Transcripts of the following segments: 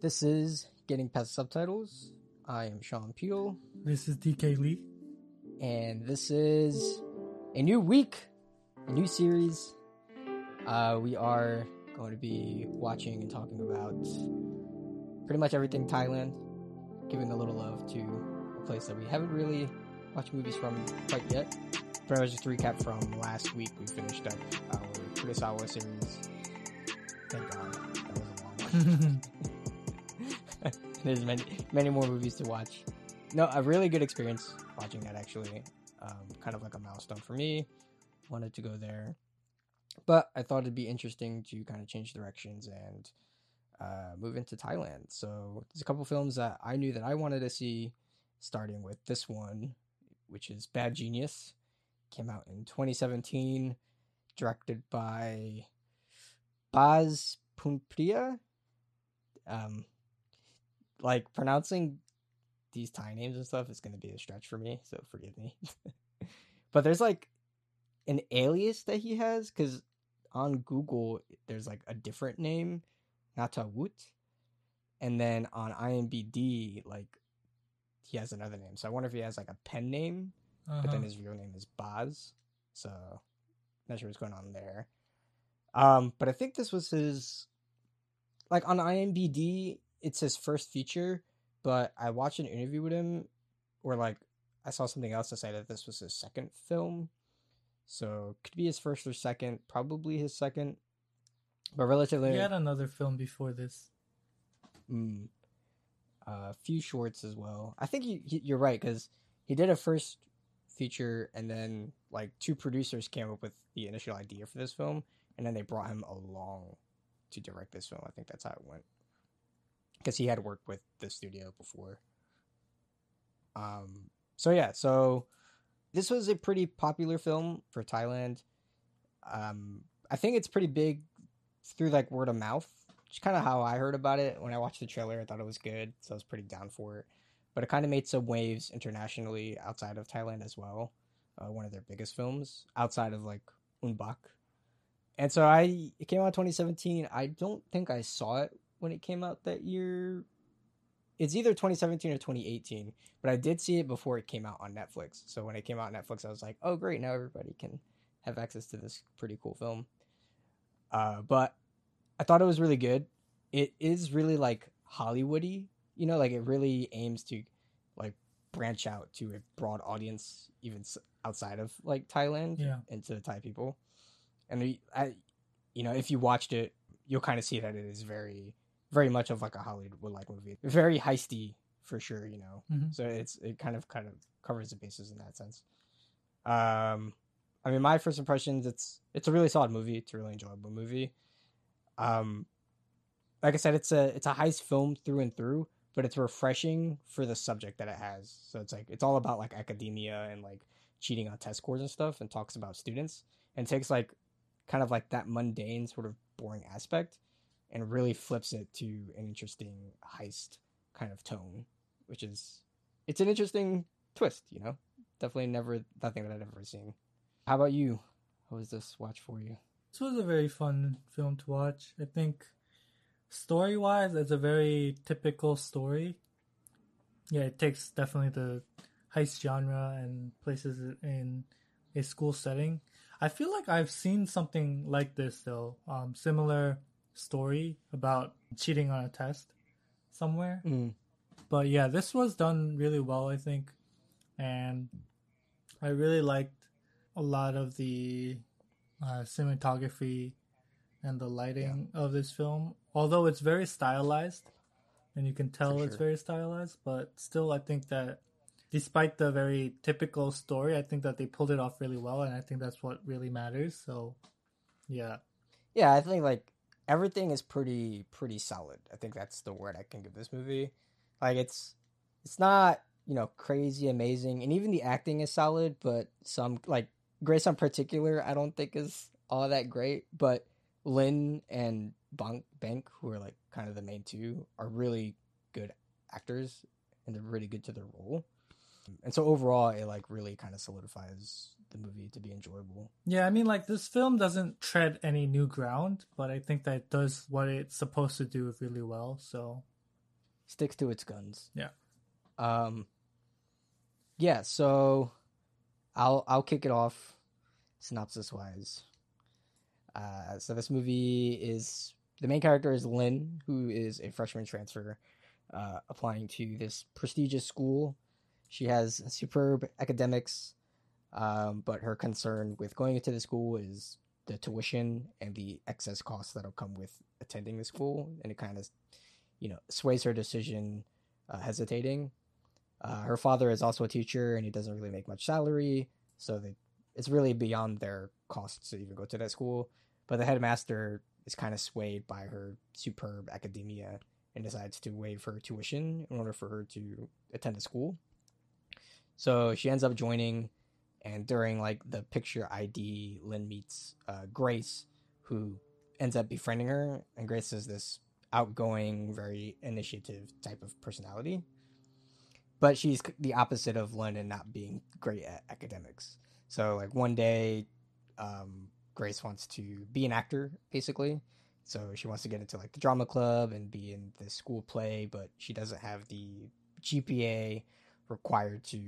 This is Getting Past Subtitles. I am Sean Peel, This is DK Lee. and this is a new week, a new series. Uh, we are going to be watching and talking about pretty much everything Thailand, giving a little love to a place that we haven't really watched movies from quite yet. But just to recap from last week, we finished up our Kurosawa series. Thank God, that was a long one. There's many many more movies to watch. No, a really good experience watching that actually. Um, kind of like a milestone for me. Wanted to go there, but I thought it'd be interesting to kind of change directions and uh, move into Thailand. So there's a couple films that I knew that I wanted to see, starting with this one, which is Bad Genius. Came out in 2017, directed by Baz Poonpiriya. Um, like pronouncing these Thai names and stuff is going to be a stretch for me, so forgive me. but there's like an alias that he has because on Google there's like a different name, Nattawut, and then on IMBD like he has another name. So I wonder if he has like a pen name, but then Uh-huh. his real name is Baz. So not sure what's going on there. Um, but I think this was his like on IMBD, it's his first feature, but I watched an interview with him or like I saw something else that said that this was his second film. So could be his first or second, probably his second. But relatively He had another film before this. mm, a few shorts as well. I think you, you- you're right because he did a first feature, and then like two producers came up with the initial idea for this film, and then they brought him along to direct this film. I think that's how it went because he had worked with the studio before. Um. So yeah. So this was a pretty popular film for Thailand. Um. I think it's pretty big through like word of mouth which kind of how I heard about it when I watched the trailer. I thought it was good, so I was pretty down for it. But it kind of made some waves internationally outside of Thailand as well. Uh, one of their biggest films outside of like Ong-Bak. And so I it came out 2017. I don't think I saw it when it came out that year. It's either 2017 or 2018, but I did see it before it came out on Netflix. So when it came out on Netflix, I was like, "Oh, great! Now everybody can have access to this pretty cool film." Uh, but I thought it was really good. It is really like Hollywoody, you know, like it really aims to like branch out to a broad audience, even outside of like Thailand Yeah. and to the Thai people. And I, you know, if you watched it, you'll kind of see that it is very, very much of like a Hollywood like movie, very heisty for sure, you know. Mhm. So it's it kind of kind of covers the bases in that sense. Um, I mean, my first impressions, it's it's a really solid movie. It's a really enjoyable movie. Um, like I said, it's a it's a heist film through and through, but it's refreshing for the subject that it has. So it's like it's all about like academia and like cheating on test scores and stuff, and talks about students, and takes like kind of like that mundane sort of boring aspect, and really flips it to an interesting heist kind of tone, which is it's an interesting twist, you know. Definitely never nothing that I've ever seen. How about you? How was this watch for you? This was a very fun film to watch. I think story wise, it's a very typical story. Yeah, it takes definitely the heist genre and places it in a school setting. I feel like I've seen something like this though, um, similar story about cheating on a test somewhere. Mm. But yeah, this was done really well, I think, and I really liked a lot of the uh, cinematography and the lighting of this film. Although it's very stylized, and you can tell For it's very stylized, but still, I think that despite the very typical story, I think that they pulled it off really well, and I think that's what really matters. So, yeah, Yeah, I think like everything is pretty pretty solid. I think that's the word I can give this movie. Like it's it's not, you know, crazy amazing and even the acting is solid, but some like Grace in particular I don't think is all that great, but Lynn and Bank Bank who are like kind of the main two are really good actors and they're really good to their role. And so overall it like really kind of solidifies the movie to be enjoyable. Yeah, I mean, like this film doesn't tread any new ground, but I think that it does what it's supposed to do really well. So, sticks to its guns. Yeah. Um. Yeah. So, I'll I'll kick it off, synopsis wise. Uh, so this movie is the main character is Lynn, who is a freshman transfer, uh, applying to this prestigious school. She has superb academics, um, but her concern with going into the school is the tuition and the excess costs that'll come with attending the school, and it kind of, you know, sways her decision, uh, hesitating. Uh, her father is also a teacher, and he doesn't really make much salary, so they, it's really beyond their costs to even go to that school. But the headmaster is kind of swayed by her superb academia and decides to waive her tuition in order for her to attend the school. So she ends up joining, and during like the picture ID, Lynn meets uh, Grace, who ends up befriending her. And Grace is this outgoing, very initiative type of personality, but she's the opposite of Lynn and not being great at academics. So like one day, um, Grace wants to be an actor, basically. So she wants to get into like the drama club and be in the school play, but she doesn't have the GPA required to,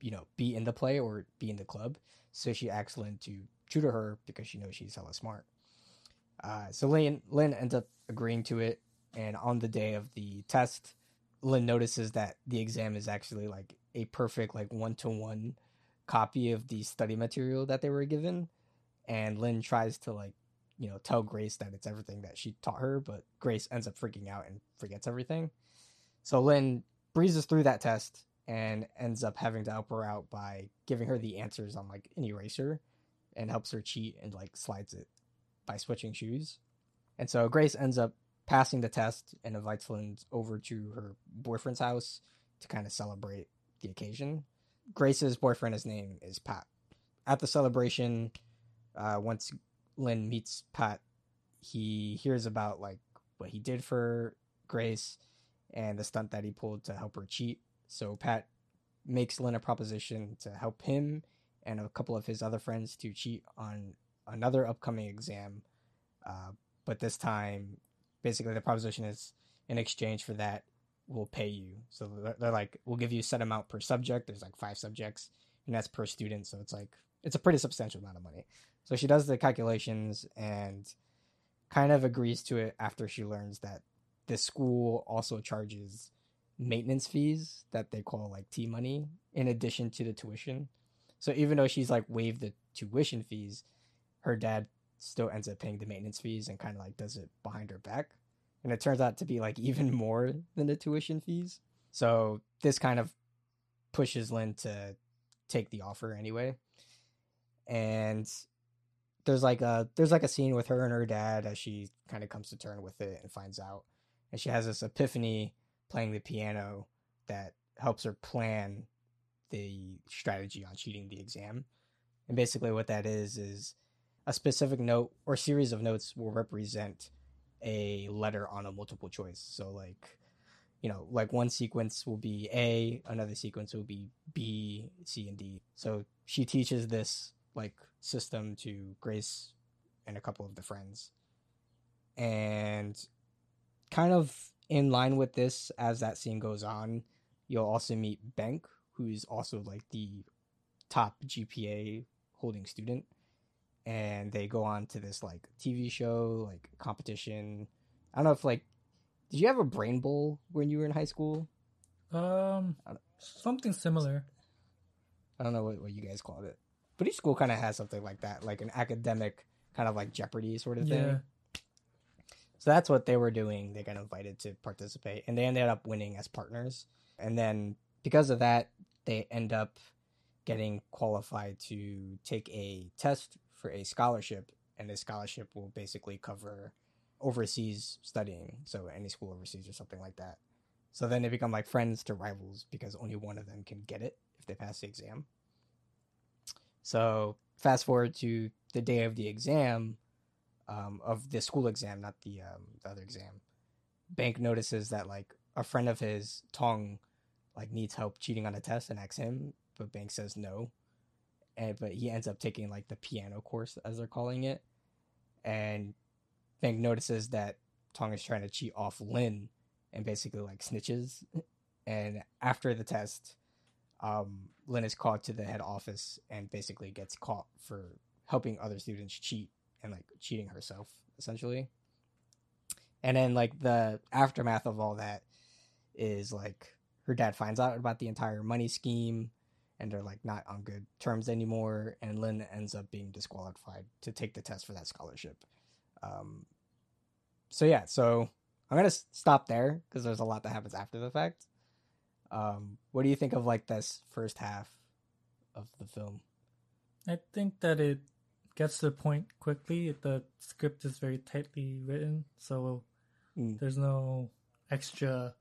you know, be in the play or be in the club. So she asks Lynn to tutor her because she knows she's hella smart. Uh, so Lynn Lynn ends up agreeing to it, and on the day of the test, Lynn notices that the exam is actually like a perfect like one to one copy of the study material that they were given, and Lynn tries to like you know tell Grace that it's everything that she taught her, but Grace ends up freaking out and forgets everything. So Lynn breezes through that test and ends up having to help her out by giving her the answers on like an eraser and helps her cheat and like slides it by switching shoes. And so Grace ends up passing the test and invites Lynn over to her boyfriend's house to kind of celebrate the occasion. Grace's boyfriend, his name is Pat. At the celebration, uh, once Lynn meets Pat, he hears about like what he did for Grace and the stunt that he pulled to help her cheat. So Pat makes Lynn a proposition to help him and a couple of his other friends to cheat on another upcoming exam. Uh, but this time, basically, the proposition is in exchange for that, we'll pay you. So they're, they're like, we'll give you a set amount per subject. There's like five subjects, and that's per student. So it's like, it's a pretty substantial amount of money. So she does the calculations and kind of agrees to it after she learns that the school also charges maintenance fees that they call like T money in addition to the tuition. So even though she's like waived the tuition fees, her dad still ends up paying the maintenance fees and kind of like does it behind her back. And it turns out to be like even more than the tuition fees. So this kind of pushes Lynn to take the offer anyway. And there's like a there's like a scene with her and her dad as she kind of comes to term with it and finds out and she has this epiphany playing the piano that helps her plan the strategy on cheating the exam. And basically what that is is a specific note or series of notes will represent a letter on a multiple choice. So like you know like one sequence will be a another sequence will be b c and d. So she teaches this like system to Grace and a couple of the friends. And kind of in line with this, as that scene goes on, you'll also meet Bank, who's also like the top GPA holding student. And they go on to this like TV show, like competition. I don't know if like, did you have a brain bowl when you were in high school? Um, something similar. I don't know what, what you guys called it but each school kind of has something like that, like an academic kind of like Jeopardy sort of thing. So that's what they were doing. They got invited to participate, and they ended up winning as partners. And then because of that, they end up getting qualified to take a test for a scholarship, and this scholarship will basically cover overseas studying, so any school overseas or something like that. So then they become like friends to rivals because only one of them can get it if they pass the exam. So fast forward to the day of the exam, um, of the school exam, not the um, the other exam. Bank notices that like a friend of his, Tong, like needs help cheating on a test and asks him, but Bank says no. And but he ends up taking like the piano course as they're calling it, and Bank notices that Tong is trying to cheat off Lynn, and basically like snitches. And after the test, um, Lynn is called to the head office and basically gets caught for helping other students cheat and like cheating herself essentially. And then like the aftermath of all that is like her dad finds out about the entire money scheme and they're like not on good terms anymore and Lynn ends up being disqualified to take the test for that scholarship. Um so yeah, so I'm going to stop there because there's a lot that happens after the fact. Um, what do you think of like this first half of the film? I think that it gets to the point quickly. The script is very tightly written, so Mm. there's no extra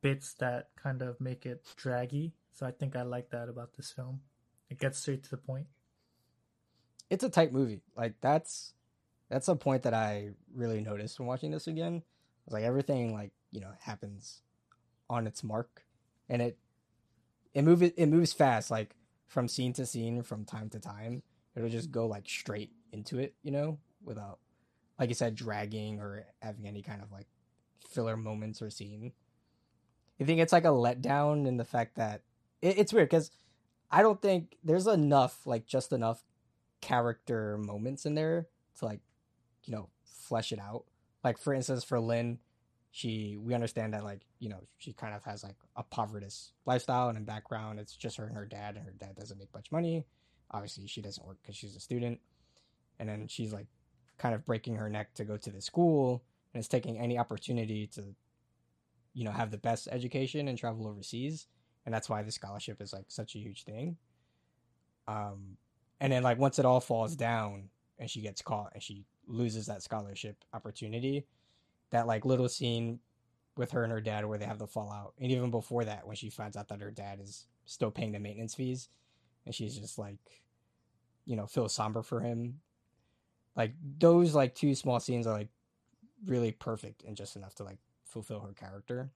bits that kind of make it draggy. So I think I like that about this film. It gets straight to the point. It's a tight movie. Like that's that's a point that I really noticed when watching this again. It's like everything like, you know, happens on its mark and it it moves it moves fast like from scene to scene from time to time. It'll just go like straight into it, you know, without like I said dragging or having any kind of like filler moments or scene. I think it's like a letdown in the fact that it, it's weird because I don't think there's enough, like just enough character moments in there to like, you know, flesh it out. Like for instance, for Lynn, she we understand that like you know she kind of has like a poverty lifestyle and a background. It's just her and her dad, and her dad doesn't make much money. Obviously, she doesn't work because she's a student, and then she's like kind of breaking her neck to go to the school and is taking any opportunity to you know have the best education and travel overseas. And that's why the scholarship is like such a huge thing. Um and then like once it all falls down and she gets caught and she loses that scholarship opportunity that like little scene with her and her dad where they have the fallout and even before that when she finds out that her dad is still paying the maintenance fees and she's just like you know feels somber for him. Like those like two small scenes are like really perfect and just enough to like fulfill her character.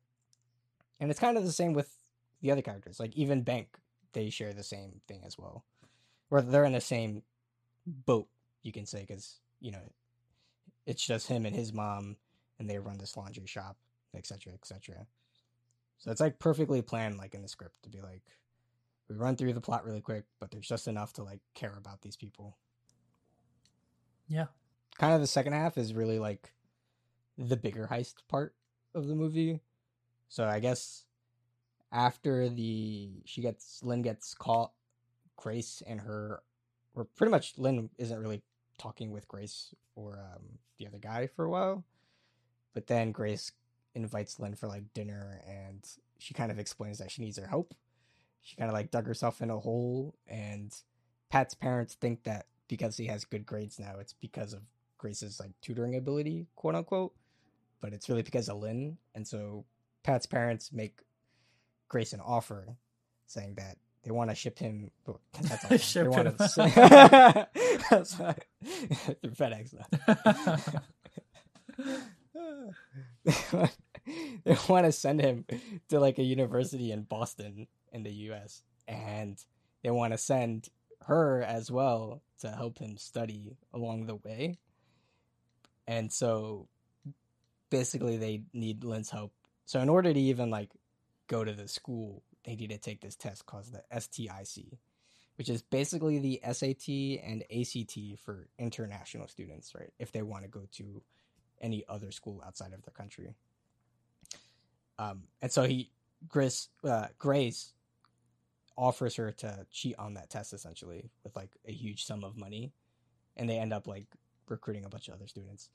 And it's kind of the same with the other characters. Like even bank they share the same thing as well. Or they're in the same boat you can say because you know it's just him and his mom and they run this laundry shop etc etc so it's like perfectly planned like in the script to be like we run through the plot really quick but there's just enough to like care about these people Yeah. kind of the second half is really like the bigger heist part of the movie. So I guess after the she gets Lynn gets caught, Grace and her, or pretty much Lynn isn't really talking with Grace or um, the other guy for a while, but then Grace invites Lynn for like dinner and she kind of explains that she needs her help. She kind of like dug herself in a hole, and Pat's parents think that because he has good grades now, it's because of Grace's like tutoring ability, quote unquote. But it's really because of Lynn, and so Pat's parents make Grace an offer, saying that they want to ship him. that's. Ship they want to through FedEx. though. they want to send him to like a university in Boston in the US and they want to send her as well to help him study along the way. And so basically they need Lynn's help. So in order to even like go to the school, they need to take this test called the STIC, which is basically the SAT and ACT for international students, right? If they want to go to any other school outside of the country. Um, and so he, Grace, uh, Grace offers her to cheat on that test essentially with like a huge sum of money, and they end up like recruiting a bunch of other students.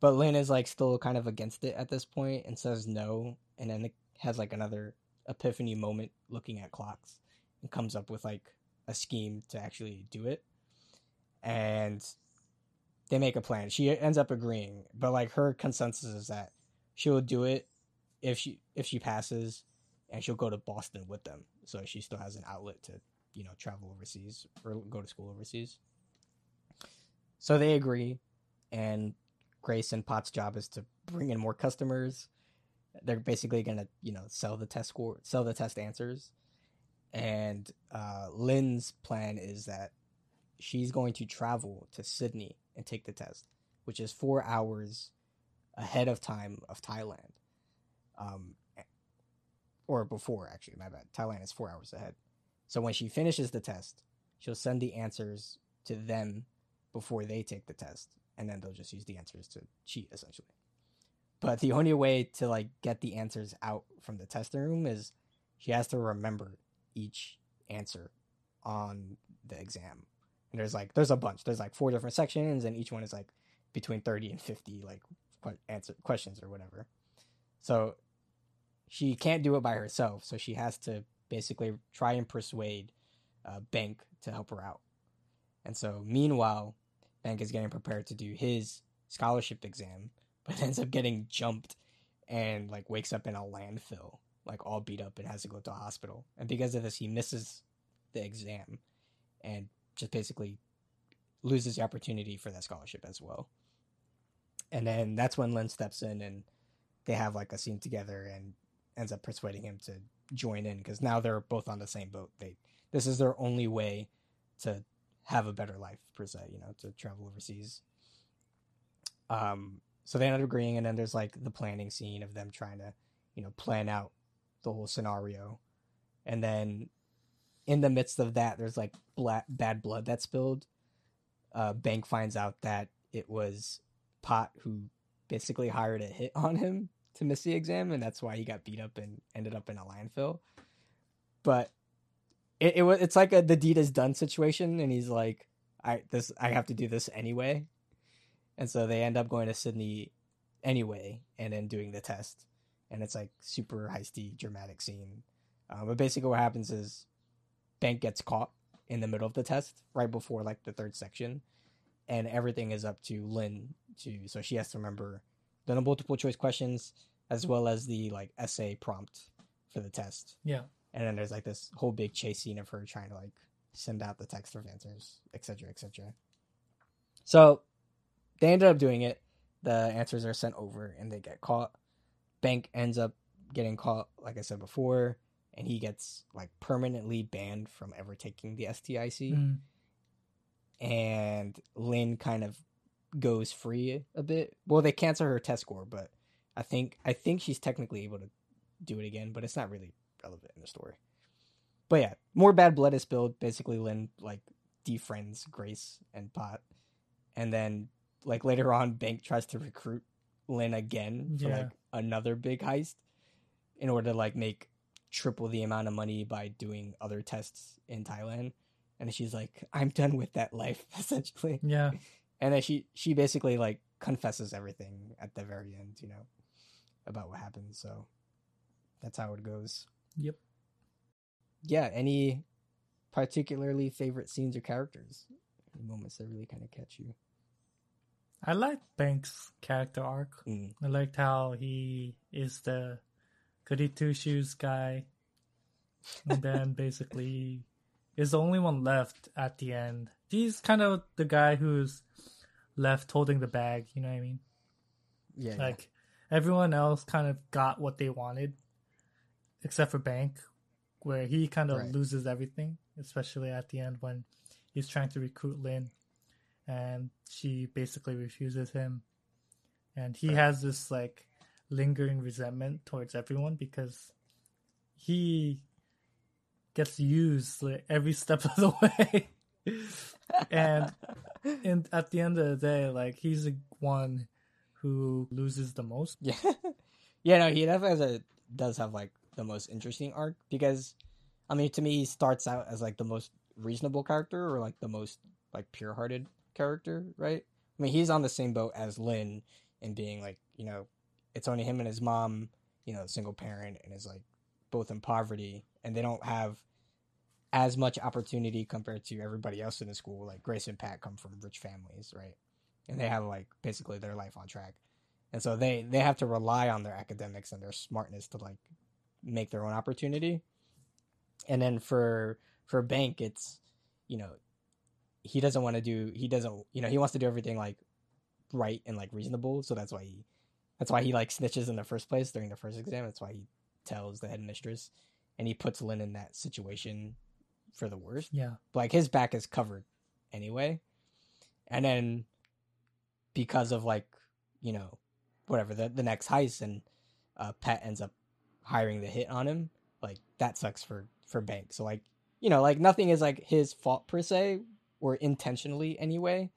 But Lynn is like still kind of against it at this point and says no, and then has like another epiphany moment looking at clocks and comes up with like a scheme to actually do it. And they make a plan. She ends up agreeing, but like her consensus is that she will do it if she if she passes and she'll go to Boston with them. So she still has an outlet to, you know, travel overseas or go to school overseas. So they agree and Grace and Pot's job is to bring in more customers. They're basically gonna, you know, sell the test score, sell the test answers, and uh, Lynn's plan is that she's going to travel to Sydney and take the test, which is four hours ahead of time of Thailand. um, or before actually. My bad. Thailand is four hours ahead. So when she finishes the test, she'll send the answers to them before they take the test, and then they'll just use the answers to cheat essentially. But the only way to like get the answers out from the testing room is she has to remember each answer on the exam. And there's like there's a bunch. There's like four different sections, and each one is like between thirty and fifty like answer questions or whatever. So she can't do it by herself. So she has to basically try and persuade uh, Bank to help her out. And so meanwhile, Bank is getting prepared to do his scholarship exam, but ends up getting jumped and like wakes up in a landfill, like all beat up and has to go to a hospital. And because of this, he misses the exam and just basically loses the opportunity for that scholarship as well. And then that's when Lynn steps in and they have like a scene together and ends up persuading him to join in because now they're both on the same boat. They this is their only way to have a better life per se, you know, to travel overseas. Um, so they end up agreeing, and then there's like the planning scene of them trying to, you know, plan out the whole scenario, and then in the midst of that, there's like bla- bad blood that's spilled. Uh, Bank finds out that it was Pot who basically hired a hit on him to miss the exam, and that's why he got beat up and ended up in a landfill. But it, it was it's like a the deed is done situation, and he's like, I this I have to do this anyway, and so they end up going to Sydney anyway, and then doing the test, and it's like super heisty dramatic scene. Uh, but basically, what happens is Bank gets caught in the middle of the test right before like the third section, and everything is up to Lynn to so she has to remember the multiple choice questions as well as the like essay prompt for the test. Yeah. And then there's like this whole big chase scene of her trying to like send out the text of answers, etc., etc. So they ended up doing it. The answers are sent over and they get caught. Bank ends up getting caught, like I said before, and he gets like permanently banned from ever taking the STIC. Mm. And Lynn kind of goes free a bit. Well, they cancel her test score, but I think I think she's technically able to do it again, but it's not really relevant in the story. But yeah, more bad blood is spilled. Basically, Lynn like defriends Grace and Pot, and then like later on, Bank tries to recruit Lynn again for Yeah. like another big heist in order to like make triple the amount of money by doing other tests in Thailand. And she's like, "I'm done with that life," essentially Yeah. And then she she basically like confesses everything at the very end you know about what happened so that's how it goes Yep. yeah any particularly favorite scenes or characters any moments that really kind of catch you I like Banks' character arc. Mm. I liked how he is the goody two shoes guy, and then basically is the only one left at the end. He's kind of the guy who's left holding the bag. You know what I mean? yeah yeah. Like everyone else kind of got what they wanted, except for Bank, where he kind of Right. loses everything, especially at the end when he's trying to recruit Lynn, and she basically refuses him, and he Right. has this like lingering resentment towards everyone because he gets used like, every step of the way. And and at the end of the day, like he's the one who loses the most. yeah yeah no he definitely has a does have like the most interesting arc because i mean to me he starts out as like the most reasonable character or like the most like pure-hearted character right i mean he's on the same boat as lynn in being like you know it's only him and his mom you know single parent and is like both in poverty and they don't have as much opportunity compared to everybody else in the school. Like grace and pat come from rich families right? And they have like basically their life on track. And so they they have to rely on their academics and their smartness to like make their own opportunity. And then for for bank it's you know he doesn't want to do he doesn't you know he wants to do everything like right and like reasonable. So that's why he that's why he like snitches in the first place during the first exam. That's why he tells the headmistress and he puts lynn in that situation for the worst Yeah, but like his back is covered anyway and then because of like you know whatever the, the next heist and uh, Pat ends up hiring the hit on him. Like that sucks for for Bank. So like you know like nothing is like his fault per se or intentionally anyway.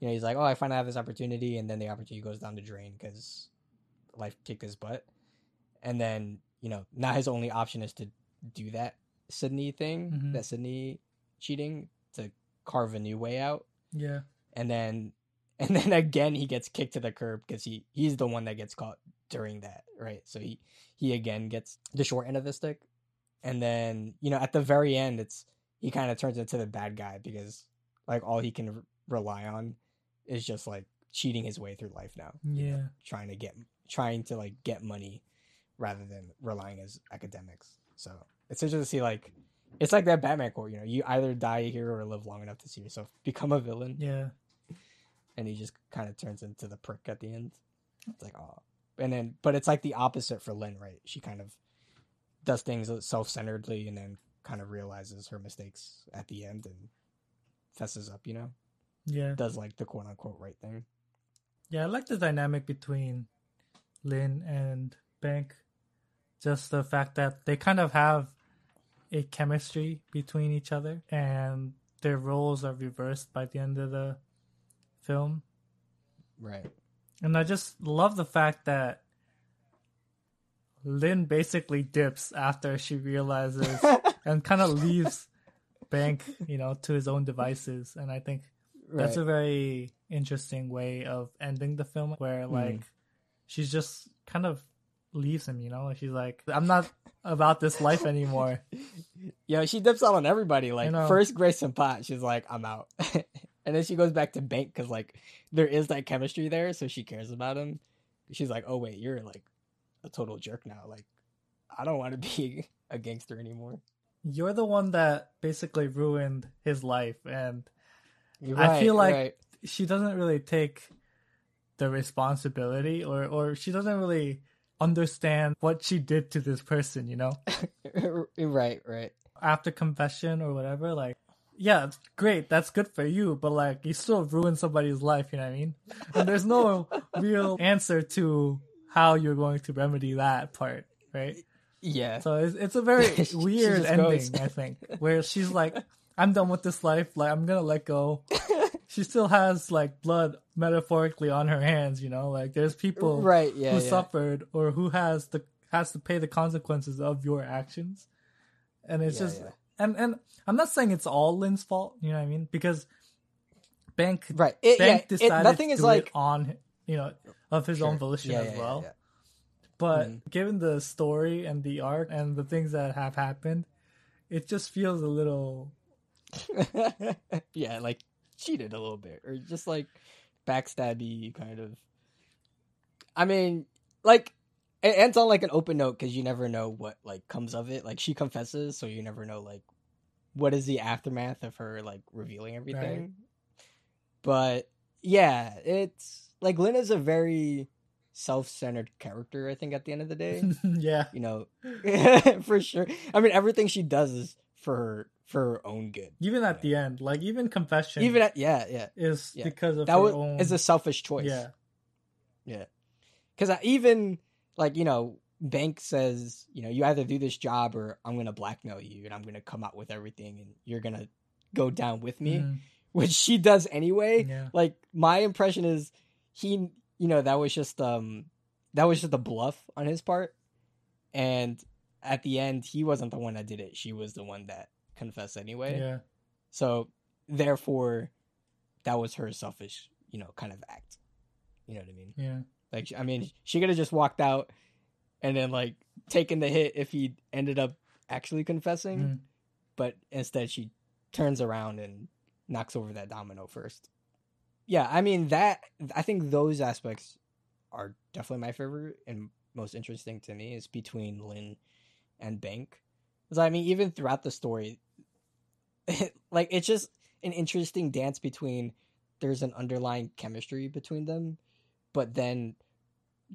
You know he's like oh I finally have this opportunity and then the opportunity goes down the drain because life kicked his butt. And then you know now his only option is to do that Sydney thing, Mhm. that Sydney cheating to carve a new way out Yeah. and then and then again he gets kicked to the curb because he he's the one that gets caught during that right so he he again gets the short end of the stick and then you know at the very end it's he kind of turns into the bad guy because like all he can r- rely on is just like cheating his way through life now Yeah. trying to get trying to like get money rather than relying his academics so it's interesting to see like it's like that batman quote you know you either die a hero or live long enough to see yourself become a villain Yeah. and he just kind of turns into the prick at the end. It's like, oh, and then, but it's like the opposite for Lynn, right? She kind of does things self-centeredly, and then kind of realizes her mistakes at the end and fesses up. You know, Yeah. does like the quote unquote right thing. Yeah, I like the dynamic between Lynn and Bank. Just the fact that they kind of have a chemistry between each other and their roles are reversed by the end of the film. Right. And I just love the fact that Lynn basically dips after she realizes and kind of leaves Bank, you know, to his own devices. And I think right. that's a very interesting way of ending the film where Hmm. like she's just kind of leaves him, you know? She's like, I'm not about this life anymore. Yeah, she dips out on everybody. Like first Grace and Pot, she's like, I'm out, and then she goes back to Bank because like there is that chemistry there, so she cares about him. She's like, oh wait, you're like a total jerk now. Like I don't want to be a gangster anymore. You're the one that basically ruined his life and You're I feel like- right. she doesn't really take the responsibility or or she doesn't really understand what she did to this person, you know? right, right. After confession or whatever, like yeah, great, that's good for you, but like you still ruined somebody's life, you know what I mean? And there's no real answer to how you're going to remedy that part, right? Yeah, So it's, it's a very weird ending, goes. I think, where she's like, "I'm done with this life. Like I'm gonna let go." She still has like blood metaphorically on her hands, you know. Like there's people right. Yeah, who yeah. suffered or who has the has to pay the consequences of your actions, and it's Yeah, just and and I'm not saying it's all Lynn's fault, you know what I mean? Because Bank right. It, Bank it- decided nothing to is like it on you know of his own volition as well. But Mhm. given the story and the arc and the things that have happened, it just feels a little yeah, like cheated a little bit, or just like backstabby kind of. I mean, like it ends on like an open note because you never know what like comes of it. Like she confesses, so you never know like what is the aftermath of her like revealing everything. But yeah, it's like Lynn is a very self-centered character. I think at the end of the day, yeah. you know, for sure. I mean, everything she does is for her for her own good. Even at the end, like even confession Even at yeah, yeah. is yeah. because of That her was own is a selfish choice. yeah. yeah. Because even like you know, Bank says you know you either do this job or I'm gonna blackmail you and I'm gonna come out with everything and you're gonna go down with me, Mhm. which she does anyway. Yeah. Like my impression is he, you know, that was just um that was just a bluff on his part, and at the end he wasn't the one that did it. She was the one that confessed anyway. Yeah. So therefore, that was her selfish, you know, kind of act. You know what I mean? Yeah. Like, I mean, she could have just walked out and then like taken the hit if he ended up actually confessing, Mhm. but instead she turns around and knocks over that domino first. Yeah, I mean that. I think those aspects are definitely my favorite and most interesting to me is between Lynn and Bank. Because I mean, even throughout the story, like it's just an interesting dance between there's an underlying chemistry between them, but then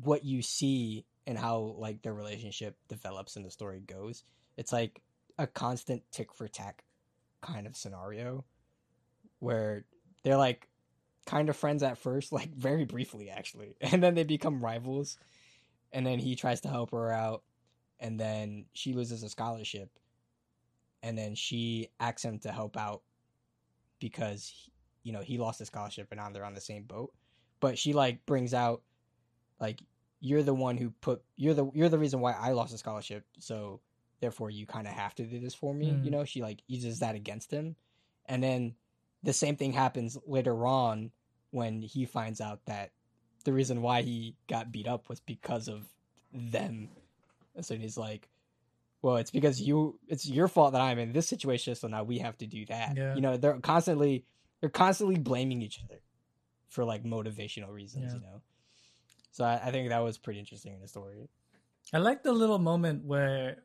what you see and how like their relationship develops and the story goes, it's like a constant tick for tack kind of scenario where they're like kind of friends at first, like very briefly actually, and then they become rivals. and then he tries to help her out, and then she loses a scholarship, and then she asks him to help out because you know he lost a scholarship and now they're on the same boat. But she like brings out like you're the one who put you're the you're the reason why I lost a scholarship, so therefore you kind of have to do this for me. Mm. You know, she like uses that against him, and then the same thing happens later on when he finds out that the reason why he got beat up was because of them. And so he's like, "Well, it's because you. It's your fault that I'm in this situation. So now we have to do that." Yeah. You know, they're constantly they're constantly blaming each other for like motivational reasons. Yeah. You know, so I, I think that was pretty interesting in the story. I like the little moment where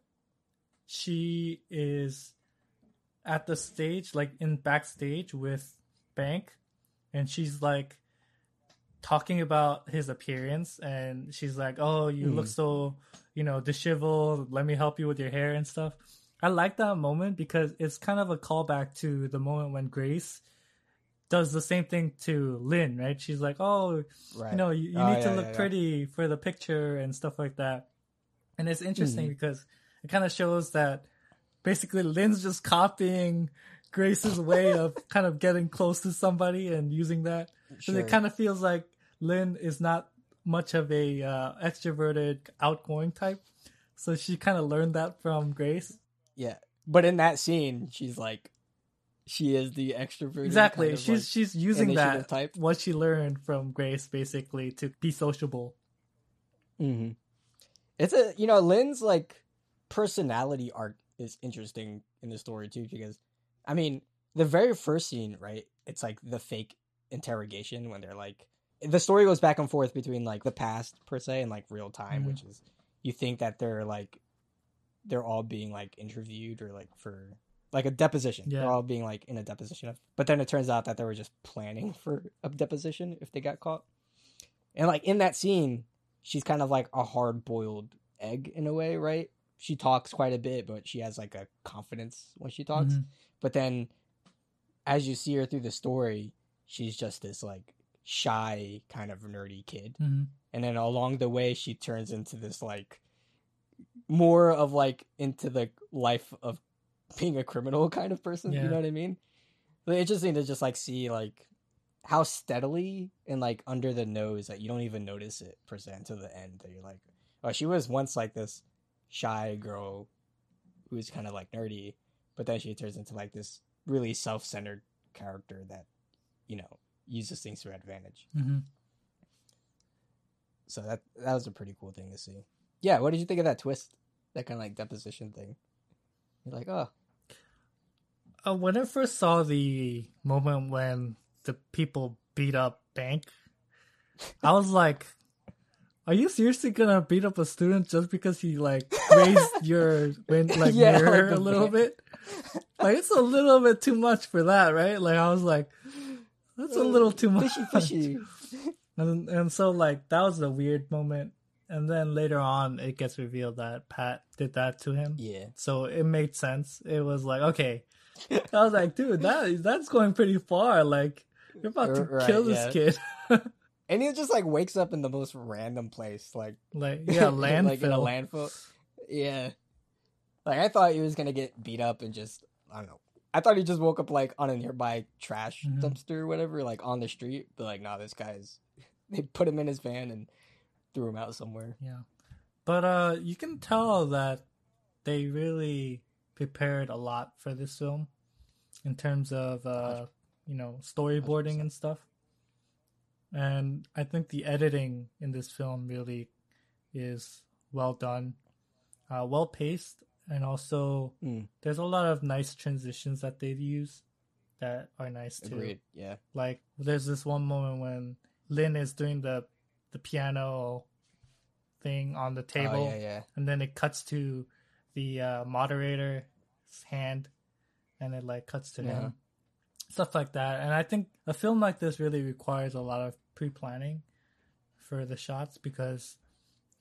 she is at the stage, like in backstage with Bank, and she's like talking about his appearance, and she's like, "Oh, you Hmm. look so, you know, disheveled. Let me help you with your hair and stuff." I like that moment because it's kind of a callback to the moment when Grace does the same thing to Lynn, right? She's like, "Oh, Right. you know, you, you Oh, need to look yeah, yeah. pretty for the picture and stuff like that. And it's interesting Mhm. because it kind of shows that basically Lynn's just copying Grace's way of kind of getting close to somebody and using that. So it kind of feels like Lynn is not much of a uh, extroverted, outgoing type. So she kind of learned that from Grace. Yeah, but in that scene, she's like, she is the extrovert. Exactly. she's she's using that type. what she learned from Grace basically to be sociable. hmm It's a you know Lynn's like personality arc is interesting in the story too because I mean the very first scene right it's like the fake interrogation when they're like the story goes back and forth between like the past per se and like real time Mhm. which is you think that they're like they're all being like interviewed or like for like a deposition Yeah. they're all being like in a deposition of but then it turns out that they were just planning for a deposition if they got caught and like in that scene she's kind of like a hard boiled egg in a way, right? She talks quite a bit, but she has like a confidence when she talks. Mhm. But then as you see her through the story, she's just this like shy kind of nerdy kid. Mhm. And then along the way she turns into this like more of like into the life of being a criminal kind of person, Yeah. you know what I mean? But interesting to just like see like how steadily and like under the nose that you don't even notice it present to the end that you're like, oh, she was once like this shy girl who's kind of like nerdy, but then she turns into like this really self-centered character that you know uses things to her advantage. Mhm. So that that was a pretty cool thing to see. Yeah, what did you think of that twist? That kind of like deposition thing. You're like, oh, Uh, when I first saw the moment when the people beat up Bank, I was like, "Are you seriously gonna beat up a student just because he like raised your win like Yeah, mirror like a little bit? Like it's a little bit too much for that, right? Like I was like, that's a little too much. fishy, fishy. And and so like that was a weird moment. And then later on, it gets revealed that Pat did that to him. yeah, So it made sense. It was like, okay. I was like, dude, that that's going pretty far. Like, you're about to Right, kill this yeah. kid. and he just like wakes up in the most random place, like like, yeah, landfill. like in a landfill. Yeah, like I thought he was gonna get beat up and just I don't know. I thought he just woke up like on a nearby trash Mhm. dumpster or whatever, like on the street. But like, nah, this guy's. They put him in his van and threw him out somewhere. Yeah. But uh you can tell that they really prepared a lot for this film in terms of uh you know storyboarding 100%. and stuff. And I think the editing in this film really is well done. Uh well paced and also Mm. there's a lot of nice transitions that they've used that are nice too. Agreed. Yeah. Like there's this one moment when Lynn is doing the the piano thing on the table, Oh, yeah, yeah. and then it cuts to the uh, moderator's hand, and it like cuts to Yeah. him, stuff like that. And I think a film like this really requires a lot of pre planning for the shots because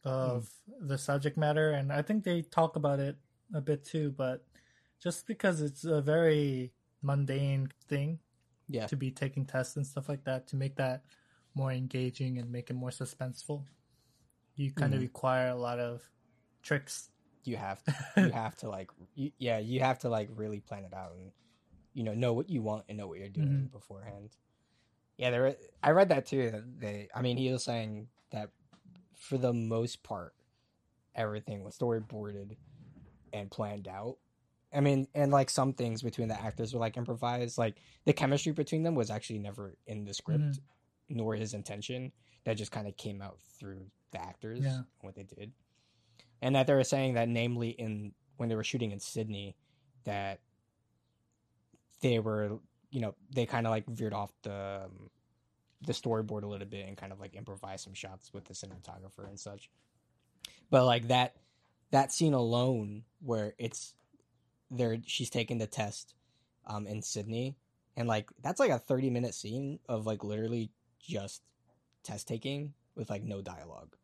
of the subject matter, and I think they talk about it a bit too. But just because it's a very mundane thing Yeah. to be taking tests and stuff like that to make that more engaging and make it more suspenseful. you kind of Mhm. require a lot of tricks. you have to, you have to like you, yeah you have to like really plan it out and you know know what you want and know what you're doing Mhm. beforehand yeah there Were, i read that too they i mean he was saying that for the most part everything was storyboarded and planned out i mean and like some things between the actors were like improvised like the chemistry between them was actually never in the script Mhm. nor his intention that just kind of came out through the actors Yeah. and what they did and that they were saying that namely in when they were shooting in sydney that they were you know they kind of like veered off the um, the storyboard a little bit and kind of like improvised some shots with the cinematographer and such but like that that scene alone where it's there she's taking the test um in sydney. And like that's like a 30 minute scene of like literally just test taking with like no dialogue.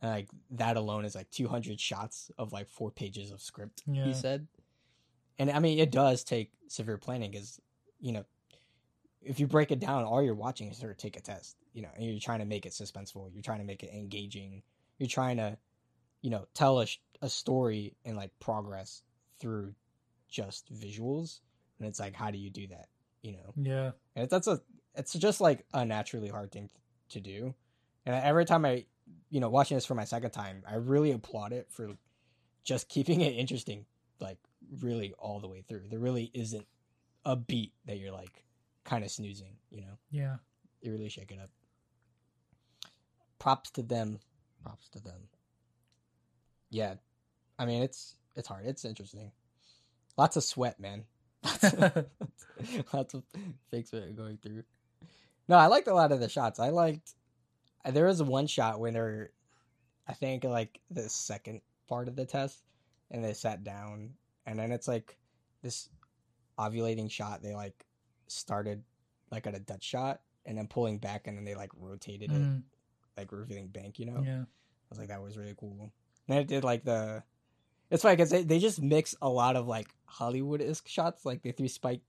And like that alone is like 200 shots of like four pages of script. Yeah. he said? And i mean it does take severe planning because you know if you break it down all you're watching is her take a test you know and you're trying to make it suspenseful you're trying to make it engaging you're trying to you know tell a, sh- a story and like progress through just visuals and it's like how do you do that you know? Yeah. and that's a it's just like a naturally hard thing to do. And every time i you know watching this for my second time i really applaud it for just keeping it interesting like really all the way through. There really isn't a beat that you're like kind of snoozing you know? Yeah. they really shake it up. Props to them. Props to them. Yeah i mean it's it's hard it's interesting lots of sweat man lots of, lots of fake going through no i liked a lot of the shots i liked there was one shot when they're i think like the second part of the test and they sat down and then it's like this ovulating shot they like started like at a dutch shot and then pulling back and then they like rotated it Mm, like revealing bank you know yeah. I was like, that was really cool. And then it did like the. It's funny because they, they just mix a lot of like Hollywood esque shots. Like they threw Spike,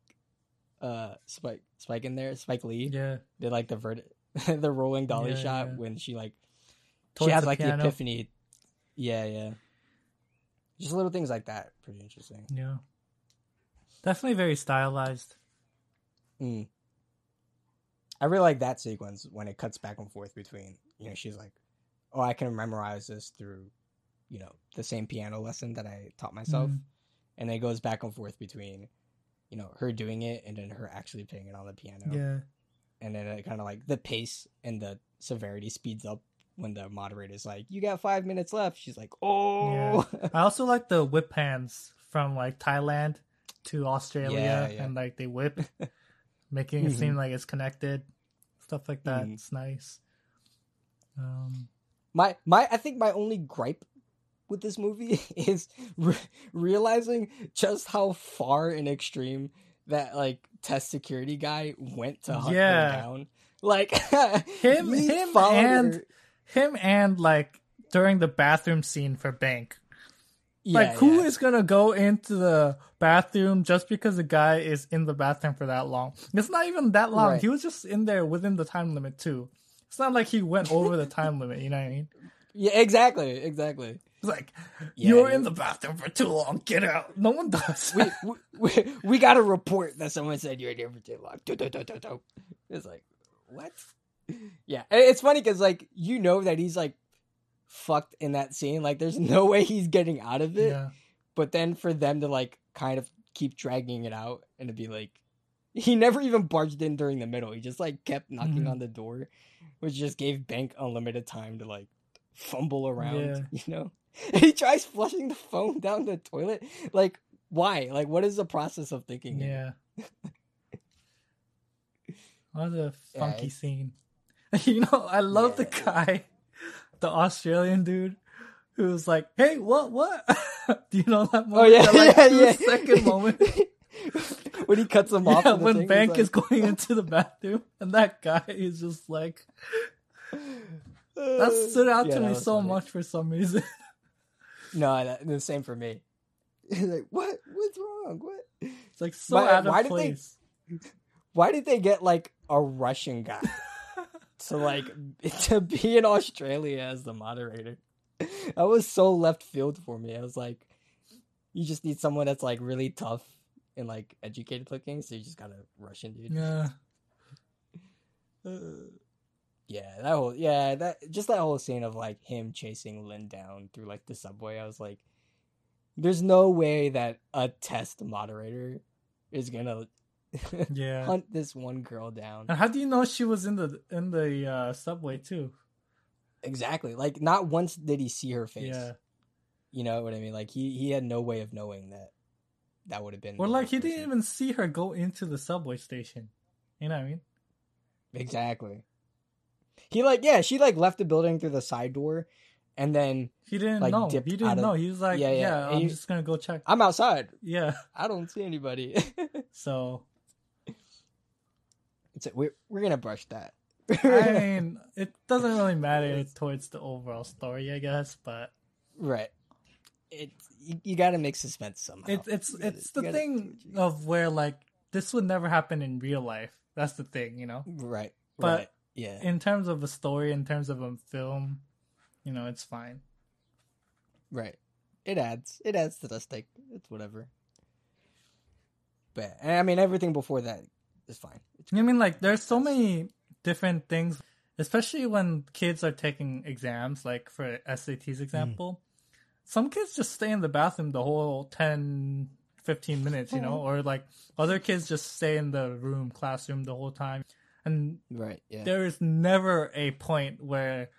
uh, Spike Spike in there. Spike Lee Yeah. did like the vert, the rolling dolly Yeah, shot yeah. when she like Towards she has the like piano. the epiphany. Yeah, yeah. Just little things like that. Pretty interesting. Yeah. Definitely very stylized. Mm. I really like that sequence when it cuts back and forth between, you know, she's like, oh, I can memorize this through, you know, the same piano lesson that I taught myself. Mhm. And then it goes back and forth between, you know, her doing it and then her actually playing it on the piano. Yeah. And then it kind of like the pace and the severity speeds up when the moderator's like, you got five minutes left. She's like, oh. I also like the whip hands from like Thailand to Australia Yeah, yeah. and like they whip, making it seem like it's connected. Stuff like that. Mhm. It's nice. Um, my my I think my only gripe with this movie is re- realizing just how far and extreme that like test security guy went to hunt Yeah. her down. Like Him- him and- her- him and like during the bathroom scene for Bank. Yeah, like who yeah. is gonna go into the bathroom just because the guy is in the bathroom for that long? It's not even that long. Right. He was just in there within the time limit too. It's not like he went over the time limit. You know what I mean? Yeah, exactly, exactly. It's like Yeah, you're in the bathroom for too long. Get out. No one does. We, we, we, got a report that someone said you're there for too long. Do, do, do. It's like, what? Yeah, and it's funny because like you know that he's like fucked in that scene. Like, there's no way he's getting out of it. yeah. But then for them to like kind of keep dragging it out and to be like, he never even barged in during the middle. He just like kept knocking Mhm. on the door, which just gave Bank unlimited time to like fumble around. Yeah. You know, and he tries flushing the phone down the toilet. Like, why? Like, what is the process of thinking? Yeah. What a funky it's- scene. You know, I love the guy, the Australian dude, who was like, "Hey, what, what?" Do you know that oh, moment? Oh yeah, That, like, yeah, yeah. second moment. when he cuts him off. Yeah, when thing, Bank like, is going into the bathroom, and that guy is just like that stood out Yeah, to me so funny. much for some reason. No, that, the same for me. He's like, what? What's wrong? What? It's like so But, out of why did they- place. Why did they get like a Russian guy? to like to be in Australia as the moderator. That was so left field for me. I was like, you just need someone that's like really tough and like educated looking, so you just gotta Russian dude. Yeah. Uh, Yeah, that whole yeah, that just that whole scene of like him chasing Lynn down through like the subway. I was like, there's no way that a test moderator is gonna Yeah. hunt this one girl down. And how do you know she was in the in the uh, subway too? Exactly. Like not once did he see her face. Yeah. You know what I mean? Like he he had no way of knowing that that would have been Or the like he person. didn't even see her go into the subway station. You know what I mean? Exactly. He like yeah, she like left the building through the side door and then He didn't Like, know. He didn't out of- know. He was like, Yeah, "Yeah, yeah. I'm you- just gonna go check." I'm outside. Yeah. I don't see anybody. So it's a, we're we're gonna brush that. I mean, it doesn't really matter towards the overall story, I guess. But right. It you, you got to make suspense somehow. it's it's gotta- it's the gotta thing do what you- of where like this would never happen in real life. That's the thing, you know. right. but right. Yeah. In terms of a story, in terms of a film, you know, it's fine. Right. It adds. It adds to the stake. It's whatever. But I mean, everything before that is fine. It's, I mean, like, there's so many different things, especially when kids are taking exams, like for SATs mm. example. Some kids just stay in the bathroom the whole 10, 15 minutes, you know, or like other kids just stay in the room, classroom the whole time. And right. Yeah. there is never a point where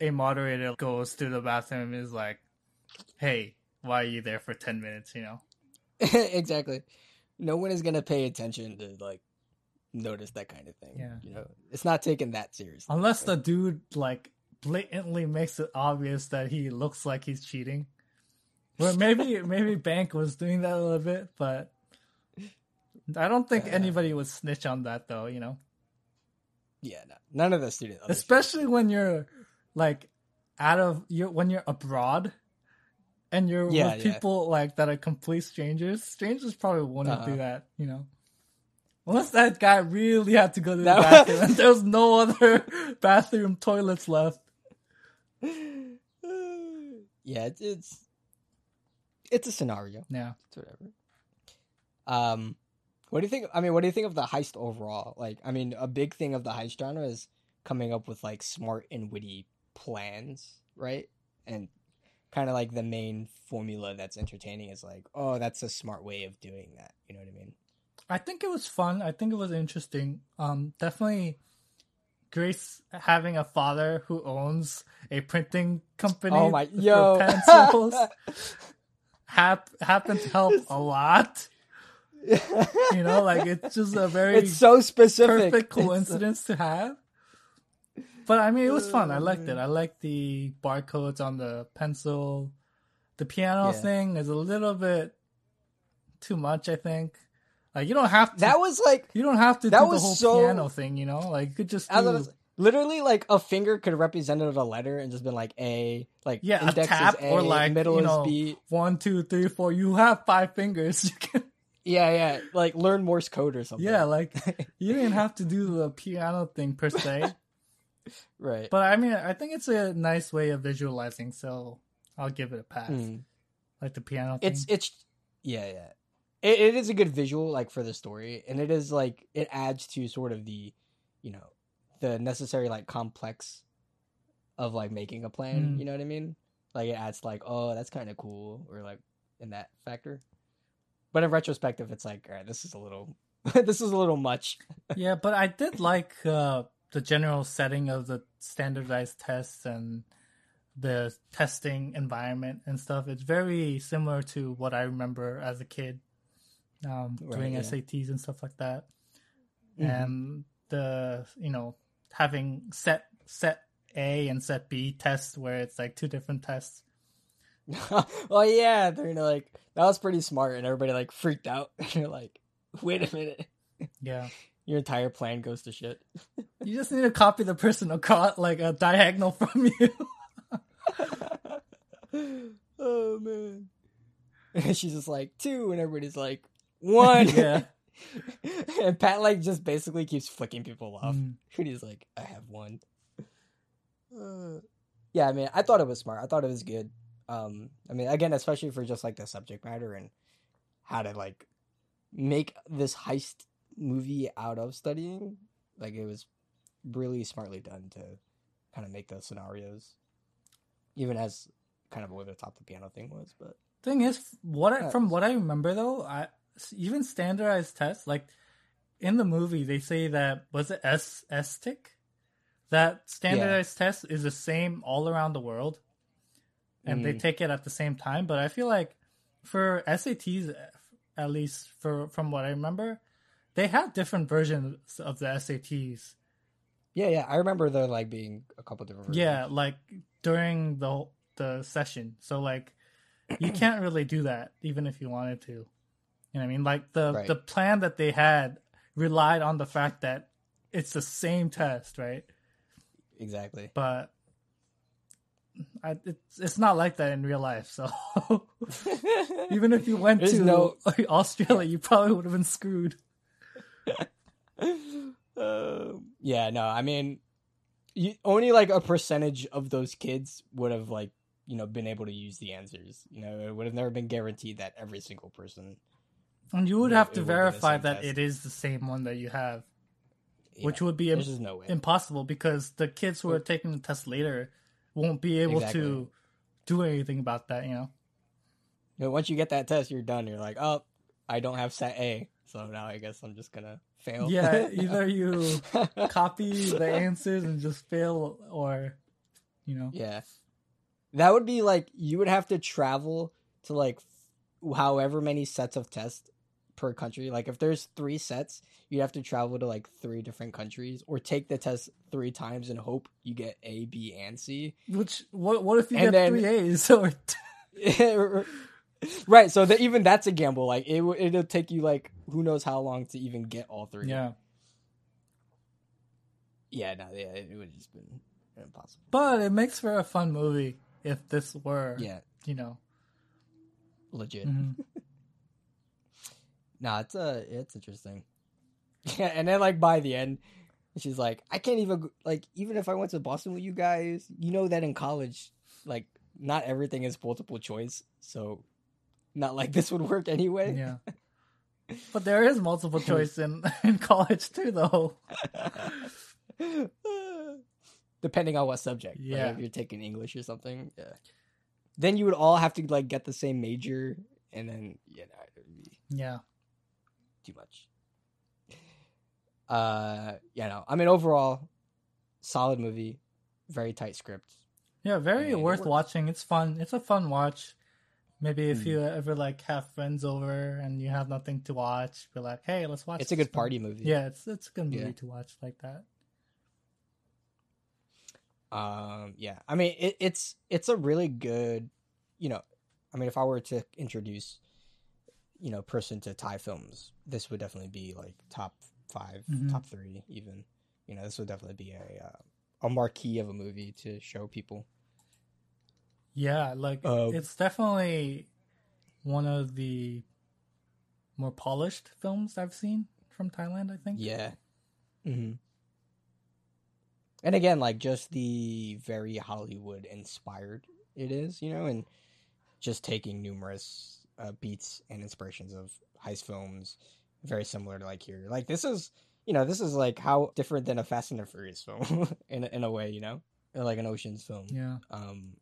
a moderator goes to the bathroom and is like, hey, why are you there for 10 minutes, you know? exactly. No one is gonna pay attention to like notice that kind of thing. Yeah. You know, it's not taken that seriously. Unless the dude like blatantly makes it obvious that he looks like he's cheating. Well, maybe maybe Bank was doing that a little bit, but I don't think Uh. anybody would snitch on that though, you know. Yeah. No, none of the students. other Especially when you're like out of you when you're abroad and you're Yeah, with yeah. people like that are complete strangers. Strangers probably wouldn't Uh-huh. do that, you know. Unless that guy really had to go to the That- bathroom and there's no other bathroom toilets left. yeah. It's, it's it's a scenario. Yeah. It's whatever. Um, what do you think? I mean, what do you think of the heist overall? Like, I mean, a big thing of the heist genre is coming up with like smart and witty plans, right? And kind of like the main formula that's entertaining is like, oh, that's a smart way of doing that. You know what I mean? I think it was fun. I think it was interesting. Um, definitely, Grace having a father who owns a printing company Oh my, for yo, pencils hap- happened to help a lot. You know, like it's just a very it's so specific. perfect coincidence to have. But I mean, it was fun. I liked it. I liked the barcodes on the pencil. The piano Yeah. thing is a little bit too much. I think. Like you don't have to. that was like You don't have to That do the was whole so- piano thing, you know? Like you could just do was- literally like a finger could have represented a letter and just been like A, like yeah, a index tap is A, or like middle you know, is B. one, two, three, four. You have five fingers. You can, Yeah, yeah, like learn Morse code or something. yeah, like you didn't have to do the piano thing per se. right. but I mean, I think it's a nice way of visualizing, so I'll give it a pass. Hmm. Like the piano thing. It's it's yeah yeah. It, it is a good visual like for the story, and it is like it adds to sort of the, you know, the necessary like complex of like making a plan. Mm. You know what I mean? Like it adds like oh that's kind of cool or like in that factor. But in retrospective, it's like all right, this is a little this is a little much. yeah, but I did like uh, the general setting of the standardized tests and the testing environment and stuff. It's very similar to what I remember as a kid um, Right, doing yeah. SATs and stuff like that. Mhm. And the you know having set set A and set B tests where it's like two different tests. oh yeah, they're gonna like that was pretty smart, and everybody like freaked out. You're like, wait a minute, Yeah, your entire plan goes to shit. you just need to copy the person across like a diagonal from you. oh man. And she's just like two, and everybody's like one. yeah. and Pat like just basically keeps flicking people off. Mm. And he's like, I have one. Uh, yeah, I mean, I thought it was smart. I thought it was good. Um, I mean, again, especially for just like the subject matter and how to like make this heist movie out of studying. Like it was really smartly done to kind of make those scenarios, even as kind of over the top the piano thing was. But Thing is, what I, Yeah. from what I remember though, I even standardized tests like in the movie they say that was it S S tick that standardized test is the same all around the world, and they Mm. take it at the same time. But I feel like for SATs, at least for from what I remember, they have different versions of the SATs. yeah, yeah, I remember there like being a couple different. versions. Yeah, like during the the session. So like you can't really do that even if you wanted to. You know what I mean? Like the Right. the plan that they had relied on the fact that it's the same test, right? exactly. But I, it's it's not like that in real life. So even if you went There's to no- Australia, you probably would have been screwed. Um, yeah, no, I mean, you, only like a percentage of those kids would have like you know been able to use the answers. You know, it would have never been guaranteed that every single person, And you would Yeah, have to would be the verify that test. it is the same one that you have, you which would be there's just no way. impossible because the kids who are taking the test later won't be able Exactly. to do anything about that, you know? You know, once you get that test, you're done. You're like, oh, I don't have set A, so now I guess I'm just gonna fail. Yeah, either you copy the answers and just fail or, you know. Yeah. That would be like you would have to travel to like however many sets of tests per country. Like if there's 3 sets, you'd have to travel to like 3 different countries or take the test 3 times and hope you get A, B, and C. Which, what, what if you And get then- three A's or right, so that even that's a gamble. Like it it'll take you like who knows how long to even get all 3. Yeah. Yeah, no, yeah, it would have just been impossible. But it makes for a fun movie if this were, Yeah, you know. legit. mhm. Nah, it's uh, it's interesting. Yeah, and then like by the end, she's like, I can't even go- like even if I went to Boston with you guys, you know that in college, like not everything is multiple choice, so not like this would work anyway. Yeah. But there is multiple choice in, in college too, though. Depending on what subject, Like, Yeah. if you're taking English or something, yeah. Then you would all have to like get the same major, and then it would be Yeah. Too much. Uh, yeah, no. I mean, overall, solid movie, very tight script. Yeah, very And worth works. watching. It's fun. It's a fun watch. Maybe if Mm. you ever like have friends over and you have nothing to watch, be like, "Hey, let's watch." It's a good film." party movie. Yeah, it's it's a good movie Yeah. to watch like that. Um, yeah. I mean, it, it's it's a really good, you know. I mean, if I were to introduce, you know, person to Thai films, this would definitely be like top 5 Mhm. top three, even. You know, this would definitely be a uh, a marquee of a movie to show people. Yeah, like Um, it's definitely one of the more polished films I've seen from Thailand. I think. Yeah. Mm-hmm. And again, like just the very Hollywood inspired it is, you know, and just taking numerous uh, beats and inspirations of heist films, very similar to like here. Like this is, you know, this is like how different than a Fast and the Furious film in a- in a way, you know, Or like an Ocean's film. Yeah. Um,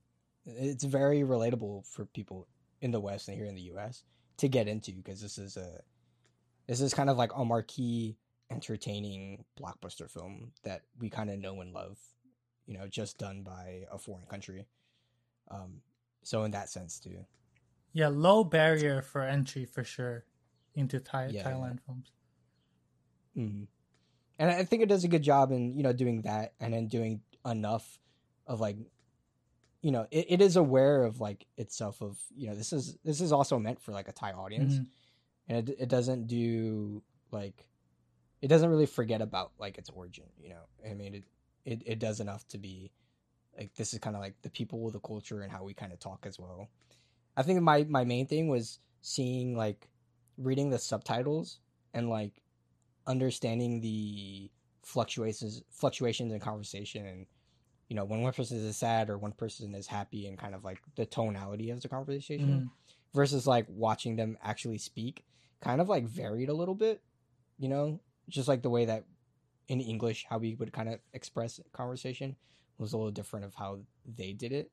it's very relatable for people in the West and here in the U.S. to get into because this is a this is kind of like a marquee, entertaining blockbuster film that we kind of know and love. You know, just done by a foreign country. Um, so in that sense too. Yeah, low barrier for entry for sure into Thai Yeah, Thailand films. hmm And I think it does a good job in you know doing that, and then doing enough of like, you know, it, it is aware of like itself of you know this is this is also meant for like a Thai audience, Mhm. and it it doesn't do like, it doesn't really forget about like its origin. You know, I mean it it, it does enough to be like this is kind of like the people, the culture, and how we kind of talk as well. I think my my main thing was seeing like reading the subtitles and like understanding the fluctuations fluctuations in conversation and you know when one person is sad or one person is happy and kind of like the tonality of the conversation Mhm. versus like watching them actually speak kind of like varied a little bit you know just like the way that in english how we would kind of express conversation was a little different of how they did it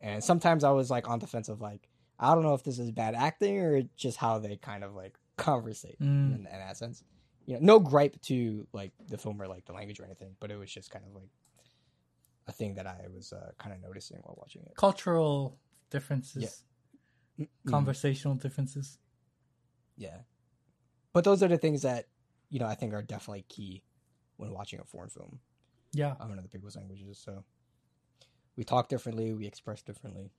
and sometimes i was like on the fence of like i don't know if this is bad acting or just how they kind of like conversate Mm. in, in that sense you know no gripe to like the film or like the language or anything but it was just kind of like a thing that i was uh, kind of noticing while watching it Cultural differences, Mm. conversational differences. Yeah. But those are the things that, you know, I think are definitely key when watching a foreign film. Yeah. I'm another people's languages, so we talk differently, we express differently.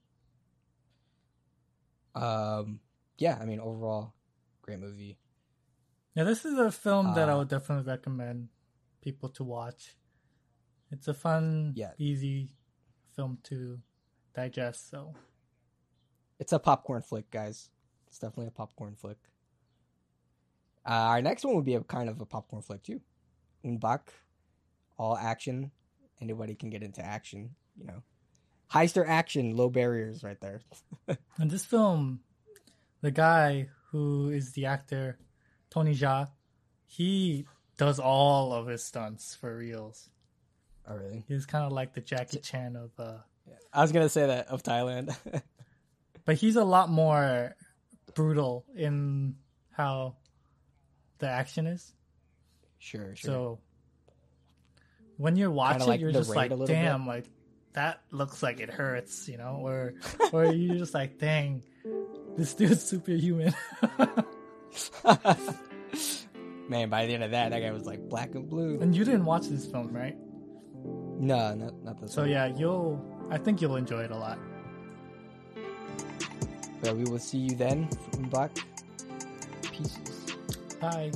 Um yeah, I mean overall great movie. Yeah, this is a film that I Uh, would definitely recommend people to watch. It's a fun, Yeah. easy film to digest. So It's a popcorn flick, guys. It's definitely a popcorn flick. Uh, our next one would be a kind of a popcorn flick too. Ong-Bak, all action. Anybody can get into action, you know. Heister action, low barriers right there. in this film, the guy who is the actor, Tony Jaa, he does all of his stunts for reals. Oh really? He's kind of like the Jackie Chan of, uh, I was gonna say that of Thailand. but he's a lot more brutal in how the action is. sure, sure. So when you're watching, like you're just like, little bit? damn, like that looks like it hurts, you know, or or you're just like, dang, this dude's superhuman. Man, by the end of that, that guy was like black and blue. and you didn't watch this film, right? No, not not this So one. yeah, you'll. I think you'll enjoy it a lot. But we will see you then from Black Pieces. Bye.